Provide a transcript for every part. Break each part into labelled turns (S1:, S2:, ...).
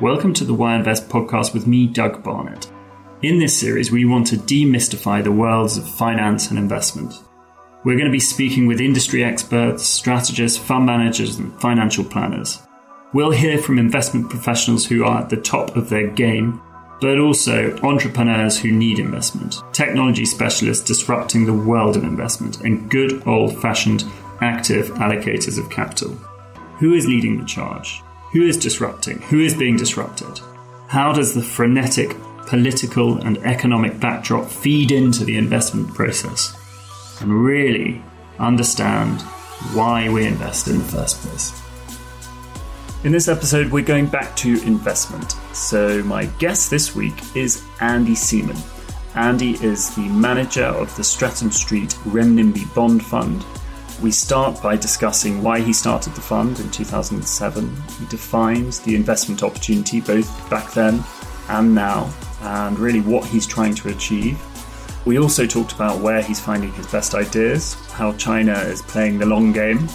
S1: Welcome to the Why Invest podcast with me, Doug Barnett. In this series, we want to demystify the worlds of finance and investment. We're going to be speaking with industry experts, strategists, fund managers, and financial planners. We'll hear from investment professionals who are at the top of their game, but also entrepreneurs who need investment, technology specialists disrupting the world of investment, and good old fashioned active allocators of capital. Who is leading the charge? Who is disrupting? Who is being disrupted? How does the frenetic political and economic backdrop feed into the investment process? And really understand why we invest in the first place. In this episode, we're going back to investment. So, my guest this week is Andy Seaman. Andy is the manager of the Stratton Street Renminbi Bond Fund, we start by discussing why he started the fund in 2007. He defines the investment opportunity both back then and now, and really what he's trying to achieve. We also talked about where he's finding his best ideas, how China is playing the long game,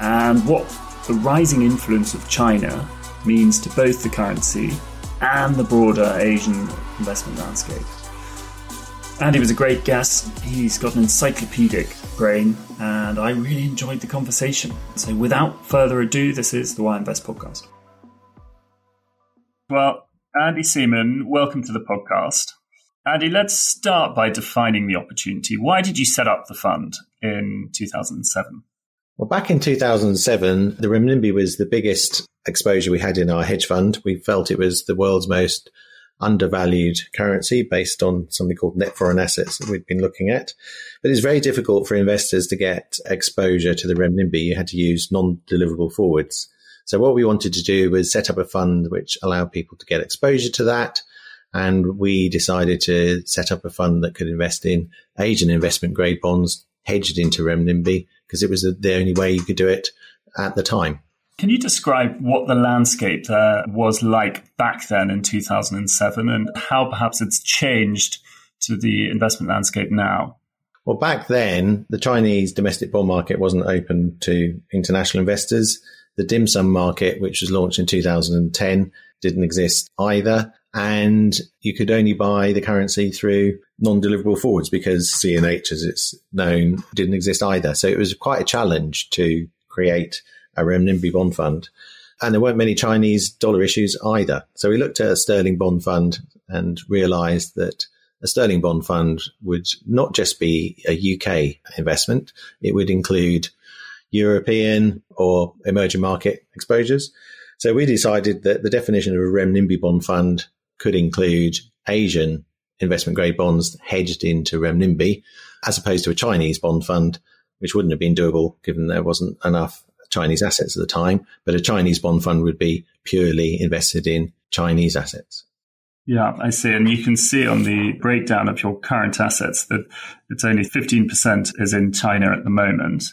S1: and what the rising influence of China means to both the currency and the broader Asian investment landscape. Andy was a great guest. He's got an encyclopedic brain, and I really enjoyed the conversation. So, without further ado, this is the Why Invest podcast. Well, Andy Seaman, welcome to the podcast. Andy, let's start by defining the opportunity. Why did you set up the fund in 2007?
S2: Well, back in 2007, the renminbi was the biggest exposure we had in our hedge fund. We felt it was the world's most undervalued currency based on something called net foreign assets that we'd been looking at. But it's very difficult for investors to get exposure to the renminbi. You had to use non-deliverable forwards. So what we wanted to do was set up a fund which allowed people to get exposure to that. And we decided to set up a fund that could invest in Asian investment grade bonds hedged into renminbi because it was the only way you could do it at the time.
S1: Can you describe what the landscape there was like back then in 2007 and how perhaps it's changed to the investment landscape now?
S2: Well, back then, the Chinese domestic bond market wasn't open to international investors. The dim sum market, which was launched in 2010, didn't exist either. And you could only buy the currency through non deliverable forwards because CNH, as it's known, didn't exist either. So it was quite a challenge to create a renminbi bond fund. And there weren't many Chinese dollar issues either. So we looked at a sterling bond fund and realized that a sterling bond fund would not just be a UK investment, it would include European or emerging market exposures. So we decided that the definition of a renminbi bond fund could include Asian investment grade bonds hedged into renminbi, as opposed to a Chinese bond fund, which wouldn't have been doable given there wasn't enough Chinese assets at the time, but a Chinese bond fund would be purely invested in Chinese assets.
S1: Yeah, I see. And you can see on the breakdown of your current assets that it's only 15% is in China at the moment.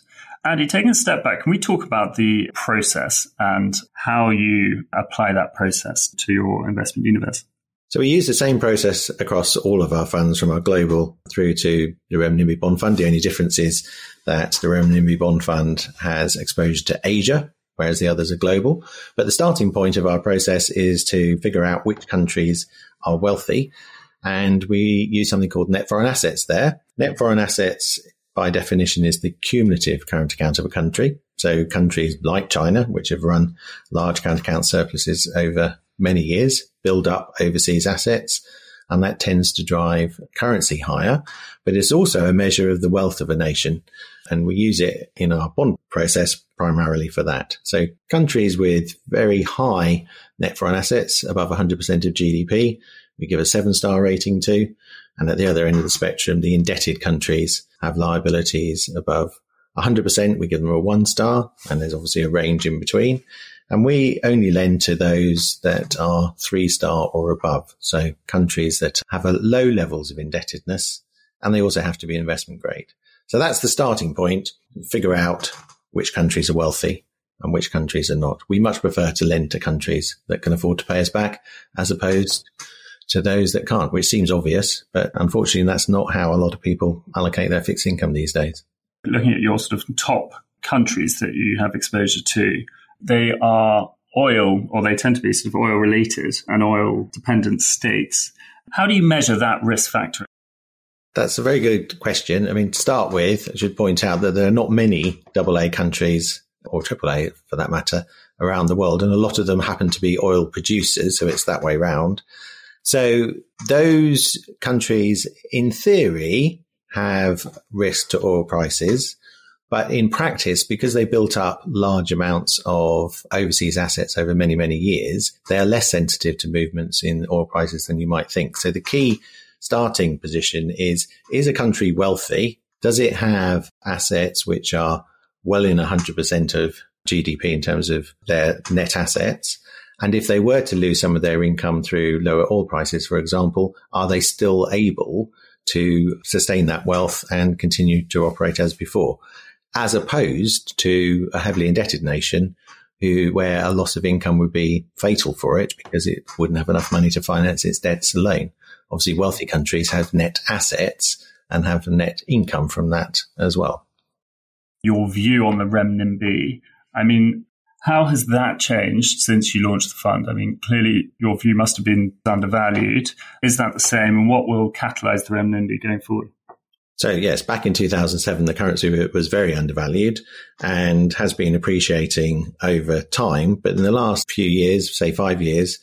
S1: Andy, taking a step back, can we talk about the process and how you apply that process to your investment universe?
S2: So we use the same process across all of our funds from our global through to the renminbi bond fund. The only difference is that the renminbi bond fund has exposure to Asia, whereas the others are global. But the starting point of our process is to figure out which countries are wealthy. And we use something called net foreign assets there. Net foreign assets by definition is the cumulative current account of a country. So countries like China, which have run large current account surpluses over many years, build up overseas assets, and that tends to drive currency higher. But it's also a measure of the wealth of a nation. And we use it in our bond process primarily for that. So countries with very high net foreign assets above 100% of GDP, we give a seven star rating to. And at the other end of the spectrum, the indebted countries have liabilities above 100%. We give them a one star and there's obviously a range in between. And we only lend to those that are three star or above. So countries that have a low levels of indebtedness and they also have to be investment grade. So that's the starting point. Figure out which countries are wealthy and which countries are not. We much prefer to lend to countries that can afford to pay us back as opposed to those that can't, which seems obvious, but unfortunately that's not how a lot of people allocate their fixed income these days.
S1: Looking at your sort of top countries that you have exposure to, they are oil, or they tend to be sort of oil related and oil dependent states. How do you measure that risk factor?
S2: That's a very good question. I mean, to start with, I should point out that there are not many AA countries, or AAA for that matter, around the world, and a lot of them happen to be oil producers, so it's that way round. So those countries, in theory, have risk to oil prices. But in practice, because they built up large amounts of overseas assets over many, many years, they are less sensitive to movements in oil prices than you might think. So the key starting position is, is a country wealthy? Does it have assets which are well in 100% of GDP in terms of their net assets? And if they were to lose some of their income through lower oil prices, for example, are they still able to sustain that wealth and continue to operate as before? As opposed to a heavily indebted nation who, where a loss of income would be fatal for it because it wouldn't have enough money to finance its debts alone. Obviously, wealthy countries have net assets and have net income from that as well.
S1: Your view on the renminbi, I mean, how has that changed since you launched the fund? I mean, clearly your view must have been undervalued. Is that the same? And what will catalyze the renminbi going forward?
S2: So yes, back in 2007, the currency was very undervalued and has been appreciating over time. But in the last few years, say five years,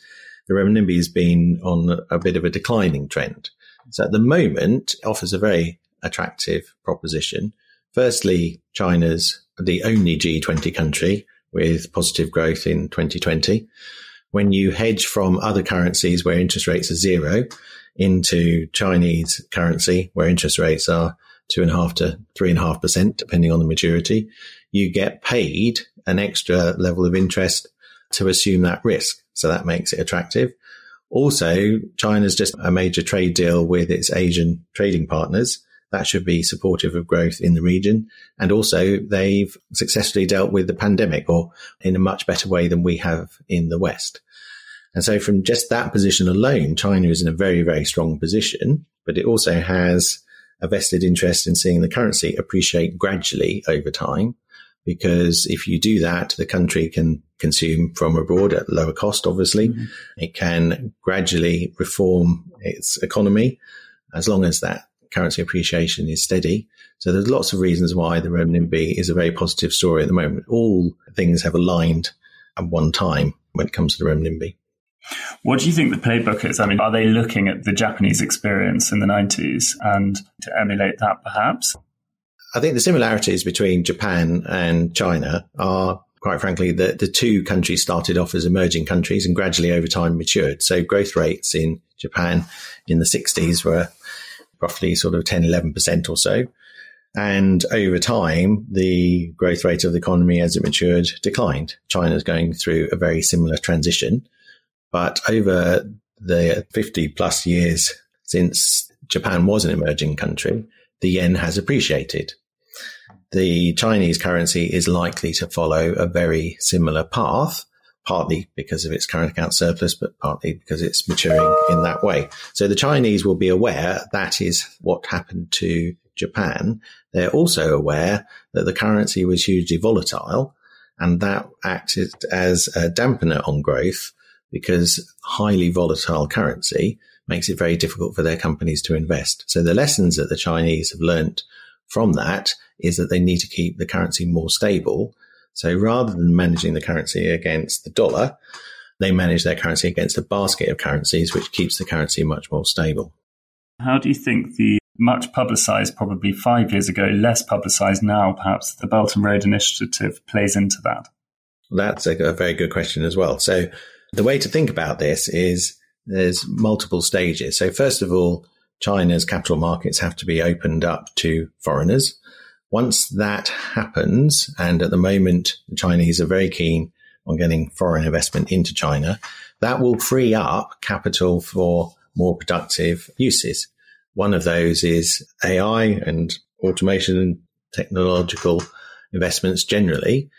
S2: the renminbi has been on a bit of a declining trend. So at the moment, it offers a very attractive proposition. Firstly, China's the only G20 country with positive growth in 2020. When you hedge from other currencies where interest rates are zero into Chinese currency where interest rates are two and a half to three and a half percent, depending on the maturity, you get paid an extra level of interest to assume that risk. So that makes it attractive. Also, China's just a major trade deal with its Asian trading partners that should be supportive of growth in the region. And also they've successfully dealt with the pandemic or in a much better way than we have in the West. And so from just that position alone, China is in a very, very strong position, but it also has a vested interest in seeing the currency appreciate gradually over time. Because if you do that, the country can consume from abroad at lower cost, obviously. Mm-hmm. It can gradually reform its economy as long as that currency appreciation is steady. So there's lots of reasons why the renminbi is a very positive story at the moment. All things have aligned at one time when it comes to the renminbi.
S1: What do you think the playbook is? I mean, are they looking at the Japanese experience in the 90s and to emulate that perhaps?
S2: I think the similarities between Japan and China are quite frankly, that the two countries started off as emerging countries and gradually over time matured. So growth rates in Japan in the 60s were roughly sort of 10, 11% or so. And over time, the growth rate of the economy as it matured declined. China's going through a very similar transition. But over the 50 plus years since Japan was an emerging country, the yen has appreciated. The Chinese currency is likely to follow a very similar path partly because of its current account surplus, but partly because it's maturing in that way. So the Chinese will be aware that is what happened to Japan. They're also aware that the currency was hugely volatile and that acted as a dampener on growth because highly volatile currency makes it very difficult for their companies to invest. So the lessons that the Chinese have learnt from that is that they need to keep the currency more stable so rather than managing the currency against the dollar, they manage their currency against a basket of currencies, which keeps the currency much more stable.
S1: How do you think the much publicized, probably five years ago, less publicized now, perhaps the Belt and Road Initiative plays into that?
S2: That's a, a very good question as well. So the way to think about this is there's multiple stages. So first of all, China's capital markets have to be opened up to foreigners. Once that happens, and at the moment, the Chinese are very keen on getting foreign investment into China, that will free up capital for more productive uses. One of those is AI and automation and technological investments generally.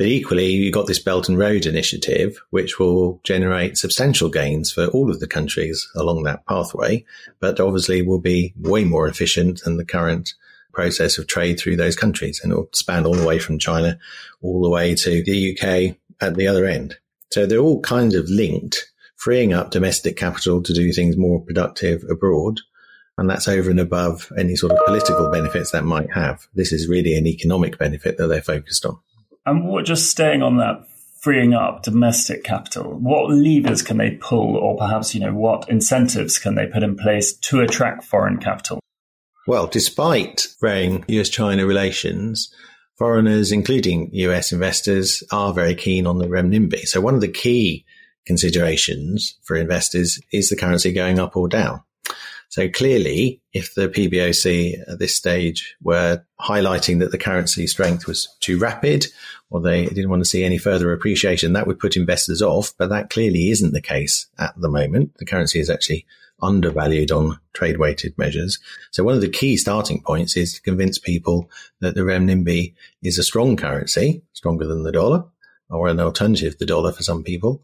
S2: But equally, you've got this Belt and Road Initiative, which will generate substantial gains for all of the countries along that pathway, but obviously will be way more efficient than the current process of trade through those countries. And it'll span all the way from China all the way to the UK at the other end. So they're all kind of linked, freeing up domestic capital to do things more productive abroad. And that's over and above any sort of political benefits that might have. This is really an economic benefit that they're focused on.
S1: And what, just staying on that, freeing up domestic capital, what levers can they pull, or perhaps, you know, what incentives can they put in place to attract foreign capital?
S2: Well, despite fraying US China relations, foreigners, including US investors, are very keen on the renminbi. So one of the key considerations for investors is the currency going up or down. So clearly, if the PBOC at this stage were highlighting that the currency strength was too rapid or they didn't want to see any further appreciation, that would put investors off. But that clearly isn't the case at the moment. The currency is actually undervalued on trade weighted measures. So one of the key starting points is to convince people that the renminbi is a strong currency, stronger than the dollar or an alternative to the dollar for some people.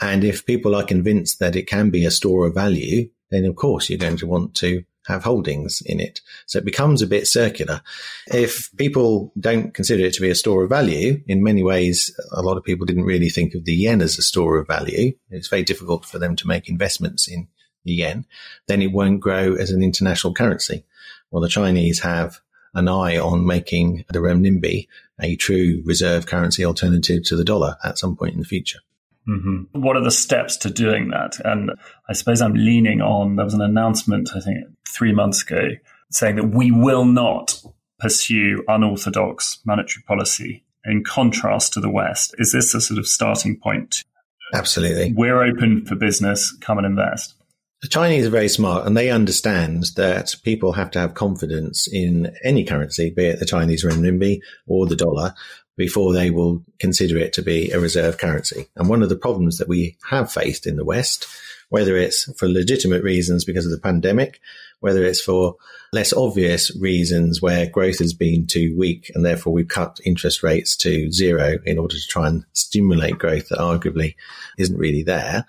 S2: And if people are convinced that it can be a store of value, then of course you're going to want to have holdings in it. So it becomes a bit circular. If people don't consider it to be a store of value, in many ways, a lot of people didn't really think of the yen as a store of value. It's very difficult for them to make investments in the yen, then it won't grow as an international currency. Well, the Chinese have an eye on making the renminbi a true reserve currency alternative to the dollar at some point in the future.
S1: Mm-hmm. What are the steps to doing that? And I suppose I'm leaning on there was an announcement, I think, three months ago saying that we will not pursue unorthodox monetary policy in contrast to the West. Is this a sort of starting point?
S2: Absolutely.
S1: We're open for business, come and invest.
S2: The Chinese are very smart and they understand that people have to have confidence in any currency, be it the Chinese renminbi or the dollar, before they will consider it to be a reserve currency. And one of the problems that we have faced in the West, whether it's for legitimate reasons because of the pandemic, whether it's for less obvious reasons where growth has been too weak and therefore we've cut interest rates to zero in order to try and stimulate growth that arguably isn't really there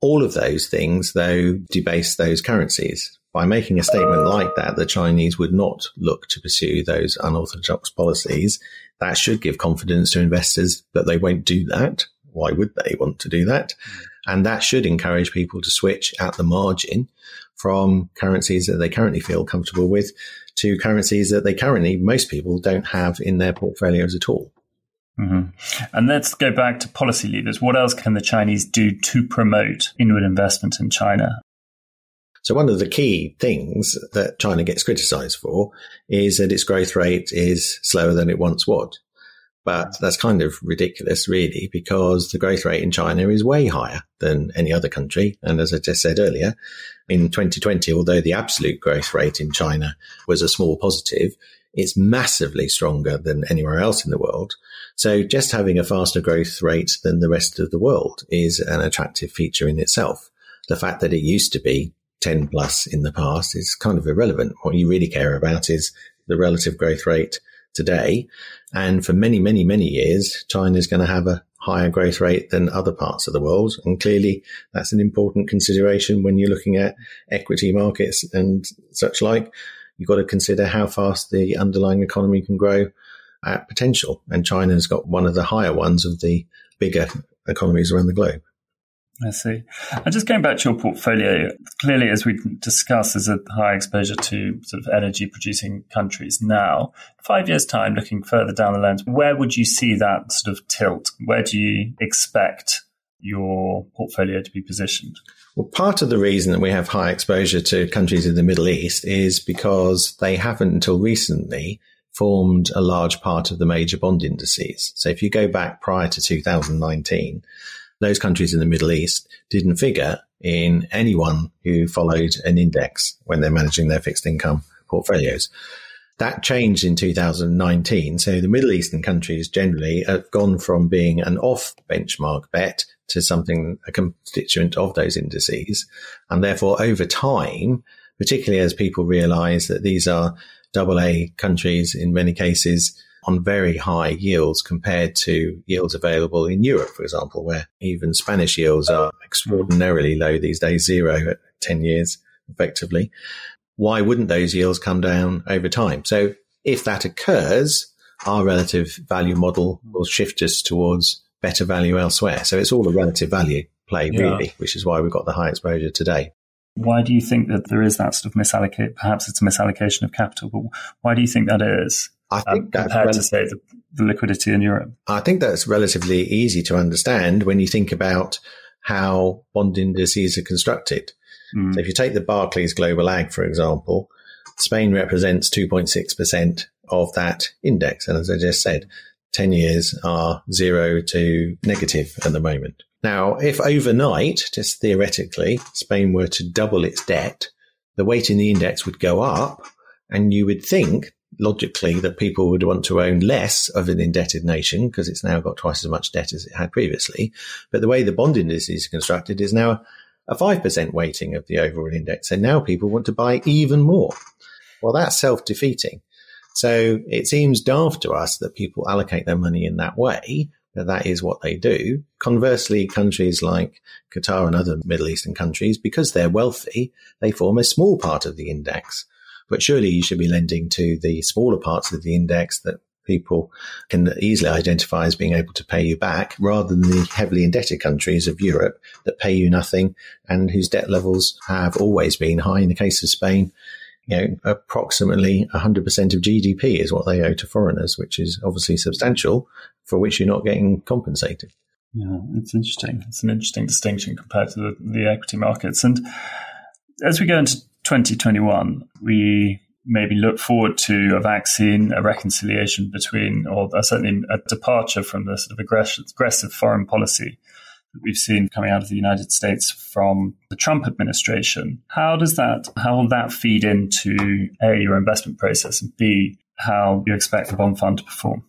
S2: all of those things, though, debase those currencies. By making a statement like that, the Chinese would not look to pursue those unorthodox policies. That should give confidence to investors that they won't do that. Why would they want to do that? And that should encourage people to switch at the margin from currencies that they currently feel comfortable with to currencies that they currently, most people don't have in their portfolios at all.
S1: Mm-hmm. And let's go back to policy levers. What else can the Chinese do to promote inward investment in China?
S2: So one of the key things that China gets criticized for is that its growth rate is slower than it once was. But that's kind of ridiculous, really, because the growth rate in China is way higher than any other country. And as I just said earlier, in 2020, although the absolute growth rate in China was a small positive, it's massively stronger than anywhere else in the world. So just having a faster growth rate than the rest of the world is an attractive feature in itself. The fact that it used to be 10 plus in the past is kind of irrelevant. What you really care about is the relative growth rate today. And for many, many, many years, China is going to have a higher growth rate than other parts of the world. And clearly that's an important consideration when you're looking at equity markets and such like. You've got to consider how fast the underlying economy can grow at potential. And China's got one of the higher ones of the bigger economies around the globe.
S1: I see. And just going back to your portfolio, clearly, as we discussed, there's a high exposure to sort of energy producing countries now. Five years' time, looking further down the lens, where would you see that sort of tilt? Where do you expect your portfolio to be positioned?
S2: Well, part of the reason that we have high exposure to countries in the Middle East is because they haven't until recently formed a large part of the major bond indices. So if you go back prior to 2019, those countries in the Middle East didn't figure in anyone who followed an index when they're managing their fixed income portfolios. That changed in 2019. So the Middle Eastern countries generally have gone from being an off benchmark bet to something, a constituent of those indices. And therefore over time, particularly as people realize that these are double A countries in many cases on very high yields compared to yields available in Europe, for example, where even Spanish yields are extraordinarily low these days, zero at 10 years effectively. Why wouldn't those yields come down over time? So if that occurs, our relative value model will shift us towards better value elsewhere. So it's all a relative value play, yeah. really, which is why we've got the high exposure today.
S1: Why do you think that there is that sort of misallocate? Perhaps it's a misallocation of capital, but why do you think that is?
S2: I think um,
S1: compared rel- to say the, the liquidity in Europe.
S2: I think that's relatively easy to understand when you think about how bond indices are constructed. Mm. So if you take the Barclays Global Ag, for example, Spain represents 2.6% of that index. And as I just said, 10 years are zero to negative at the moment. Now, if overnight, just theoretically, Spain were to double its debt, the weight in the index would go up. And you would think logically that people would want to own less of an indebted nation because it's now got twice as much debt as it had previously. But the way the bond index is constructed is now a 5% weighting of the overall index. And now people want to buy even more. Well, that's self defeating. So it seems daft to us that people allocate their money in that way, that that is what they do. Conversely, countries like Qatar and other Middle Eastern countries, because they're wealthy, they form a small part of the index. But surely you should be lending to the smaller parts of the index that people can easily identify as being able to pay you back rather than the heavily indebted countries of Europe that pay you nothing and whose debt levels have always been high. In the case of Spain, you know, approximately 100% of GDP is what they owe to foreigners, which is obviously substantial, for which you're not getting compensated.
S1: Yeah, it's interesting. It's an interesting distinction compared to the, the equity markets. And as we go into 2021, we maybe look forward to a vaccine, a reconciliation between, or certainly a departure from the sort of aggressive, foreign policy that we've seen coming out of the United States from the Trump administration. How does that, how will that feed into A, your investment process, and B, how you expect the bond fund to perform,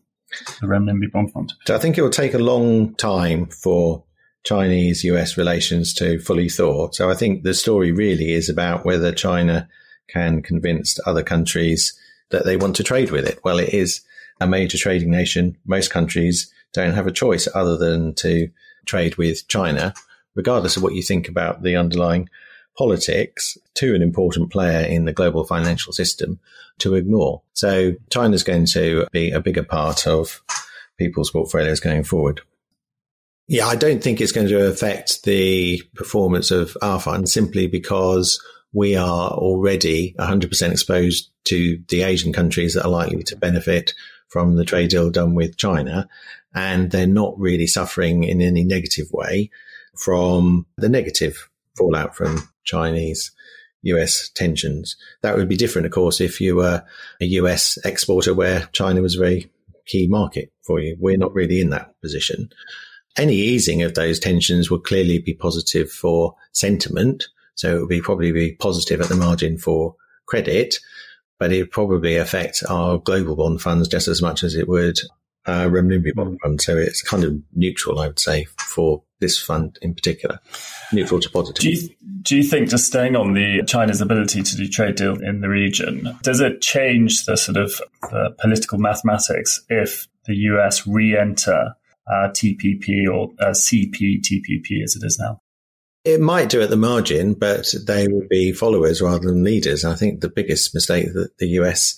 S1: the renminbi bond fund?
S2: I think it will take a long time for Chinese US relations to fully thaw. So I think the story really is about whether China can convince other countries that they want to trade with it. Well, it is a major trading nation. Most countries don't have a choice other than to trade with China, regardless of what you think about the underlying politics, to an important player in the global financial system to ignore. So China's going to be a bigger part of people's portfolios going forward. Yeah, I don't think it's going to affect the performance of our fund simply because we are already 100% exposed to the Asian countries that are likely to benefit from the trade deal done with China. And they're not really suffering in any negative way from the negative fallout from Chinese US tensions. That would be different, of course, if you were a US exporter where China was a very key market for you. We're not really in that position. Any easing of those tensions would clearly be positive for sentiment so it would be probably be positive at the margin for credit, but it would probably affect our global bond funds just as much as it would uh, renminbi bond fund. So it's kind of neutral, I would say, for this fund in particular, neutral to positive.
S1: Do you, do you think, just staying on the China's ability to do trade deal in the region, does it change the sort of the political mathematics if the US re-enter uh, TPP or uh, CPTPP as it is now?
S2: It might do at the margin, but they would be followers rather than leaders. I think the biggest mistake that the US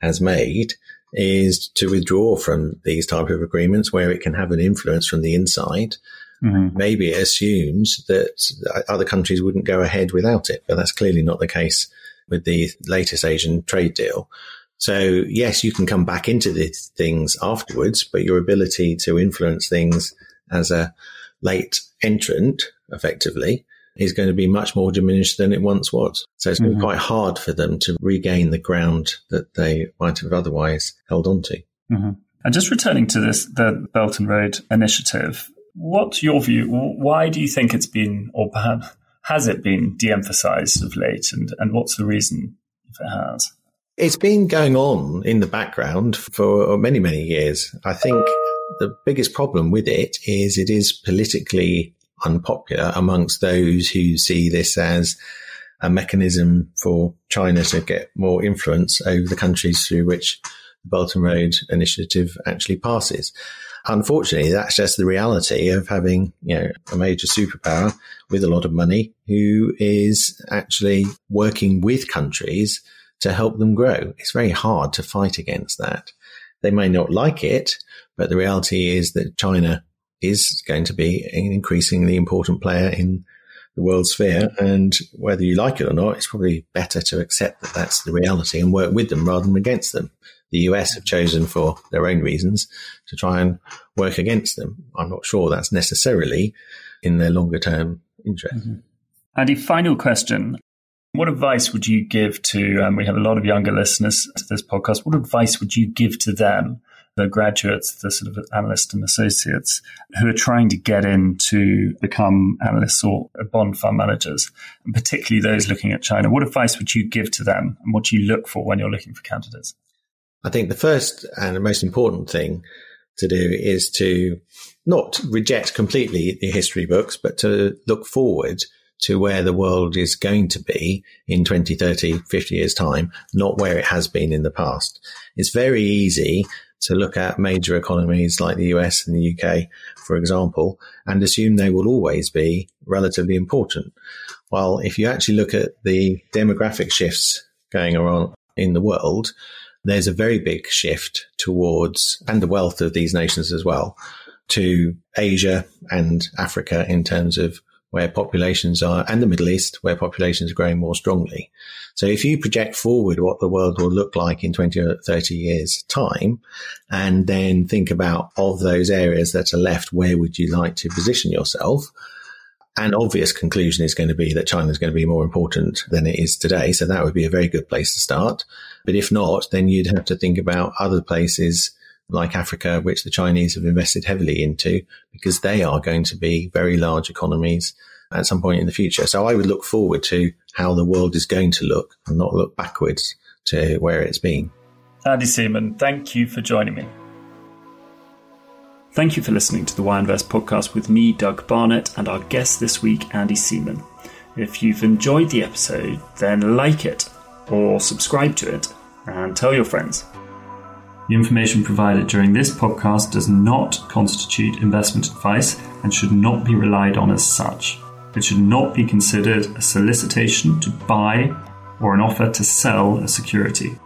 S2: has made is to withdraw from these type of agreements where it can have an influence from the inside. Mm-hmm. Maybe it assumes that other countries wouldn't go ahead without it, but that's clearly not the case with the latest Asian trade deal. So yes, you can come back into these things afterwards, but your ability to influence things as a late entrant effectively is going to be much more diminished than it once was. So it's going mm-hmm. to be quite hard for them to regain the ground that they might have otherwise held onto.
S1: Mm-hmm. And just returning to this, the Belt and Road Initiative, what's your view? Why do you think it's been, or perhaps has it been de-emphasized of late? And, and what's the reason if it has?
S2: It's been going on in the background for many, many years. I think the biggest problem with it is it is politically unpopular amongst those who see this as a mechanism for China to get more influence over the countries through which the Belt and Road Initiative actually passes. Unfortunately, that's just the reality of having, you know, a major superpower with a lot of money who is actually working with countries to help them grow. It's very hard to fight against that. They may not like it, but the reality is that China is going to be an increasingly important player in the world sphere. And whether you like it or not, it's probably better to accept that that's the reality and work with them rather than against them. The US have chosen for their own reasons to try and work against them. I'm not sure that's necessarily in their longer term interest. Mm-hmm.
S1: Andy, final question. What advice would you give to, um, we have a lot of younger listeners to this podcast, what advice would you give to them, the graduates, the sort of analysts and associates who are trying to get in to become analysts or bond fund managers, and particularly those looking at China? What advice would you give to them and what do you look for when you're looking for candidates?
S2: I think the first and the most important thing to do is to not reject completely the history books, but to look forward to where the world is going to be in 20, 30, 50 years time, not where it has been in the past. It's very easy to look at major economies like the US and the UK, for example, and assume they will always be relatively important. While if you actually look at the demographic shifts going on in the world, there's a very big shift towards, and the wealth of these nations as well, to Asia and Africa in terms of where populations are, and the Middle East, where populations are growing more strongly. So if you project forward what the world will look like in 20 or 30 years time, and then think about of those areas that are left, where would you like to position yourself? An obvious conclusion is going to be that China is going to be more important than it is today. So that would be a very good place to start. But if not, then you'd have to think about other places like Africa, which the Chinese have invested heavily into because they are going to be very large economies at some point in the future. So I would look forward to how the world is going to look and not look backwards to where it's been.
S1: Andy Seaman, thank you for joining me. Thank you for listening to the Why Invest podcast with me, Doug Barnett, and our guest this week, Andy Seaman. If you've enjoyed the episode, then like it or subscribe to it and tell your friends. The information provided during this podcast does not constitute investment advice and should not be relied on as such. It should not be considered a solicitation to buy or an offer to sell a security.